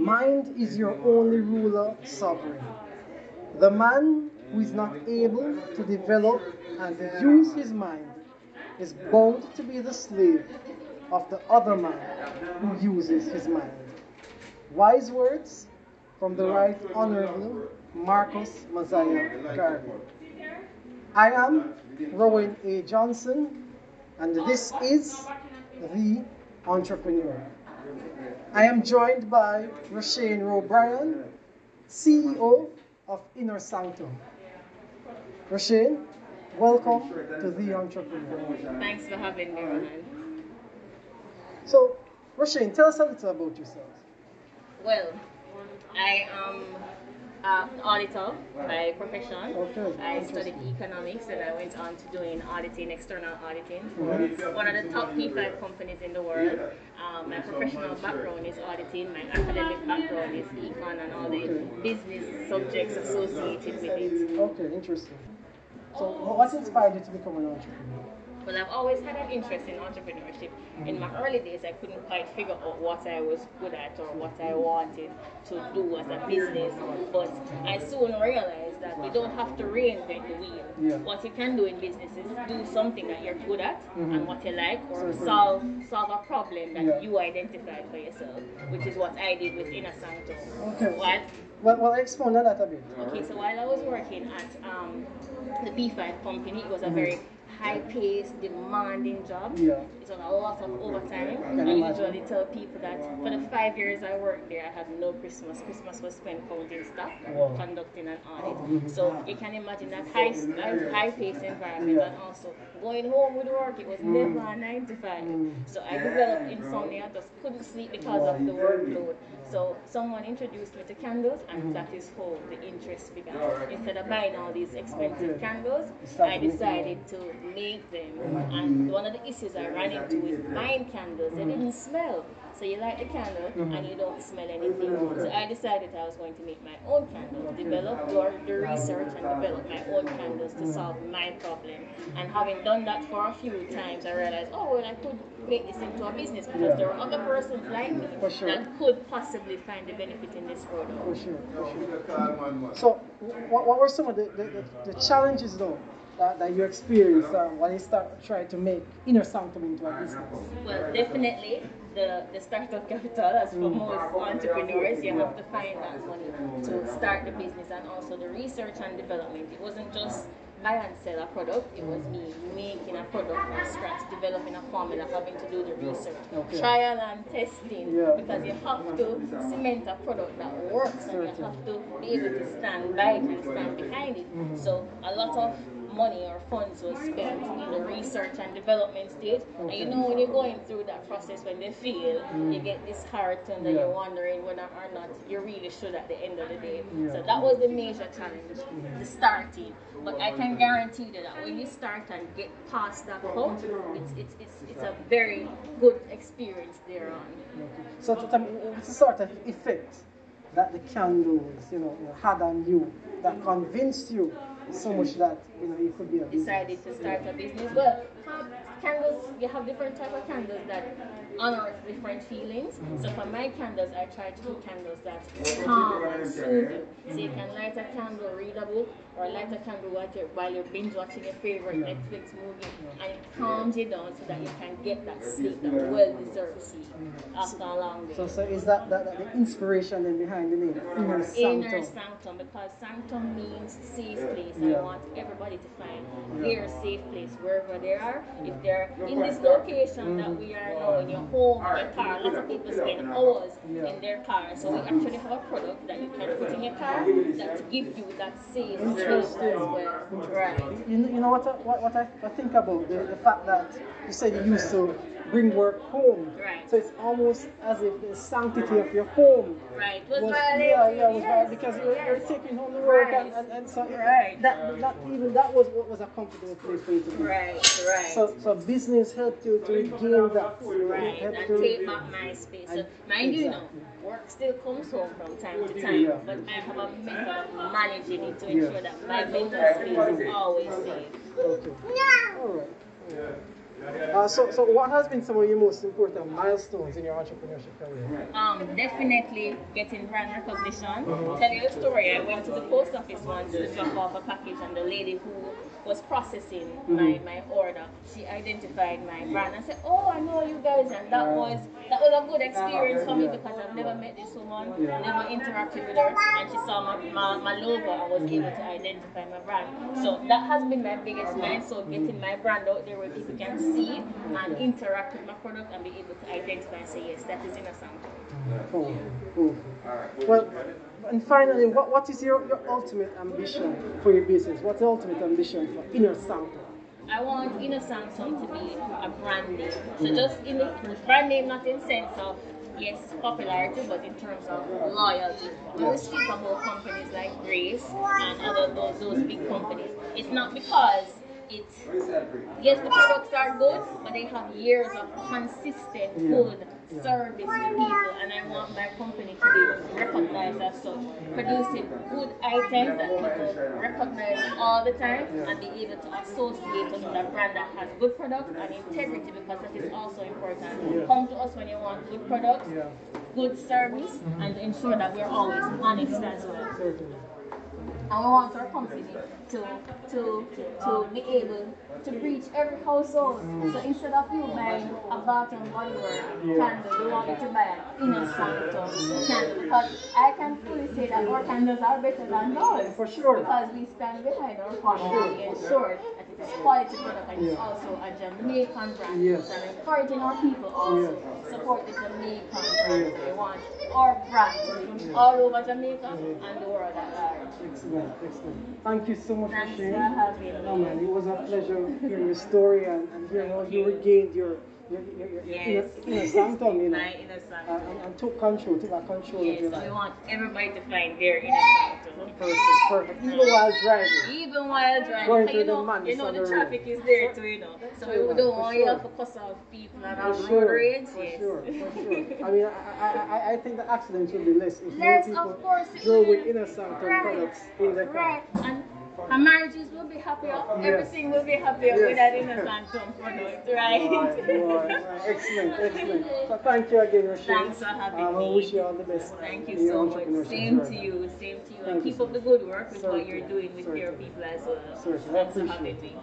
Mind is your only ruler, sovereign. The man who is not able to develop and use his mind is bound to be the slave of the other man who uses his mind. Wise words from the Right Honorable Marcus Mosiah Garvey. I am Rowen A. Johnson, and this is The Entrepreneur. I am joined by Roshaine Rowe Bryan, CEO of Inner Sanctum. Roshaine, welcome to The Entrepreneur. Thanks for having me, Rowen. So, Roshaine, tell us a little about yourself. Well, I am an auditor by profession. Okay, I studied economics and I went on to doing auditing, external auditing for one of the top P5 companies in the world. Um, my professional background is auditing, my academic background is econ and all the Okay. business subjects associated with it. Okay, interesting. So, what inspired you to become an entrepreneur? Well, I've always had an interest in entrepreneurship. In my early days, I couldn't quite figure out what I was good at or what I wanted to do as a business. But I soon realized that you don't have to reinvent the wheel. Yeah. What you can do in business is do something that you're good at Mhm. and what you like, or solve solve a problem that Yeah. you identified for yourself, which is what I did with Inner Sanctum. Okay. What? Well, well, expound on that a bit. Okay, so while I was working at um, the P5 company, it was a Mhm. very high-paced, demanding job. Yeah. It was a lot of overtime. I usually tell people that for the five years I worked there, I had no Christmas. Christmas was spent counting stuff, Wow. conducting an audit. Mhm. So you can imagine that high, high-paced environment, Yeah. and also going home with work. It was never a nine to five. Mm. So I developed insomnia. I just couldn't sleep because of the workload. So someone introduced me to candles, and Mhm. that is how the interest began. Instead of buying all these expensive candles, I decided to make them. And one of the issues I ran into with buying candles, they didn't smell. So you light the candle and you don't smell anything. So I decided I was going to make my own candles, develop the- the research and develop my own candles to solve my problem. And having done that for a few times, I realized, oh well, I could make this into a business because there are other persons like me For sure. that could possibly find the benefit in this product. For sure, for sure. So, what, what were some of the, the, the, the challenges though that, that you experienced um, when you start trying to make Inner Sanctum into a business? Well, definitely the, the startup capital, as for Mm. most entrepreneurs, you have to find that money to start the business and also the research and development. It wasn't just buy and sell a product, it was me making a product from scratch, developing a formula, having to do the research, Okay. trial and testing, Yeah. because you have to cement a product that works and you have to be able to stand by it and stand behind it. Mhm. So a lot of money or funds was spent in the research and development stage. And you know when you're going through that process when they fail, Mm. you get disheartened and Yeah. you're wondering whether or not you really should at the end of the day. Yeah. So that was the major challenge, the starting. But I can guarantee you that when you start and get past that hump, it's it's it's, it's a very good experience thereon. Okay. So, to tell me, what's the sort of effect that the candles, you know, had on you that convinced you so much that you know you could be a business? decided to start a business. Well, um, candles, you have different type of candles that honor different feelings. So for my candles, I try to do candles that calm and soothe you. So you can light a candle, read a book, or light a candle while you're, while you're binge watching your favorite Yeah. Netflix movie, and it calms you down so that you can get that sleep, that well-deserved sleep after a long day. So, so is that, that, that the inspiration then behind the name Inner Sanctum? Inner sanctum because sanctum means safe place. Yeah. I want everybody to find Yeah. their safe place wherever they are. If they're in this location that we are now, in your home, your car, lots of people spend hours in their car. So we actually have a product that you can put in your car that gives you that same space as well. Right. You know, you know what, I, what, what I, I think about the, the fact that you said you used to bring work home. Right. So it's almost as if the sanctity of your home Right. Was, was, violated. yeah, yeah, was yes. violated because you're, you're taking home the work and, Right. and, and so it- Right. that, that even that was what was a comfortable place for you to be. Right, right. So, so business helped you to gain that. Uh, right, Helped and you- take back my space. So, And- mind you, you know, work still comes home from time to time, Yeah. but I have a method of managing it to Yeah. ensure that my mental space is always safe. Okay. All right. Uh, so, so what has been some of your most important milestones in your entrepreneurship career? Um, definitely getting brand recognition. Tell you a story. I went to the post office once to drop off a package, and the lady who was processing my, my order, she identified my brand and said, "Oh, I know you guys," and that was that was a good experience for me because I've never met this woman, never interacted with her, and she saw my, my, my logo and was able to identify my brand. So that has been my biggest milestone, getting my brand out there where people can see and interact with my product and be able to identify and say, yes, that is Inner Sanctum. Cool, cool. Well, and finally, what, what is your, your ultimate ambition for your business? What's the ultimate ambition for Inner Sanctum? I want Inner Sanctum to be a brand name. So just in the brand name, not in sense of yes, popularity, but in terms of loyalty. When we speak about companies like Grace and other those, those big companies, it's not because it's yes, the products are good, but they have years of consistent good service to people, and I want my company to be recognized as such, producing good items that people recognize all the time, and be able to associate us with a brand that has good products and integrity, because that is also important. Come to us when you want good products, good service, and ensure that we're always honest as well. And we want our company to to to be able to reach every household. So instead of you buying a Bath and Body Works candle, we want you to buy an Inner Sanctum candle. Because I can fully say that our candles are better than those. For sure. Because we stand behind our partner and ensure that it is quality product and it's also a Jamaican brand. Yes. So I'm encouraging our people also Yes. support the Jamaican brand. They want our brand all over Jamaica and the world at large. Excellent, excellent. Thank you so much Thanks for for sharing. having me. No man, it was a pleasure hearing your story and, and hearing how you regained your your, your, your, your Yes. inner, inner sanctum, you know, My inner sanctum. and, and took control, took back control of Yes, your we want everybody to find their inner sanctum. Perfect, perfect. Even while driving. Even while driving, Going so through you the know, madness you know the the traffic is there too, you know. So true, we don't for want you sure. to cuss off people and For have road rage. for Yes. sure, for sure. I mean, I, I, I, I think the accidents will be less if Less, more people of course, drove with inner sanctum Right. products in the car. Right. Our marriages will be happier. Yes. Everything will be happier Yes. with that sanctum product, right? Right, right. Excellent, excellent. So thank you again, Roshaine. Thanks for having um, I wish you all the best. Thank you so much. Same to you. Same to you. Thank And keep so up the good work with what you're doing with your people as well. Certainly, Thanks for having me.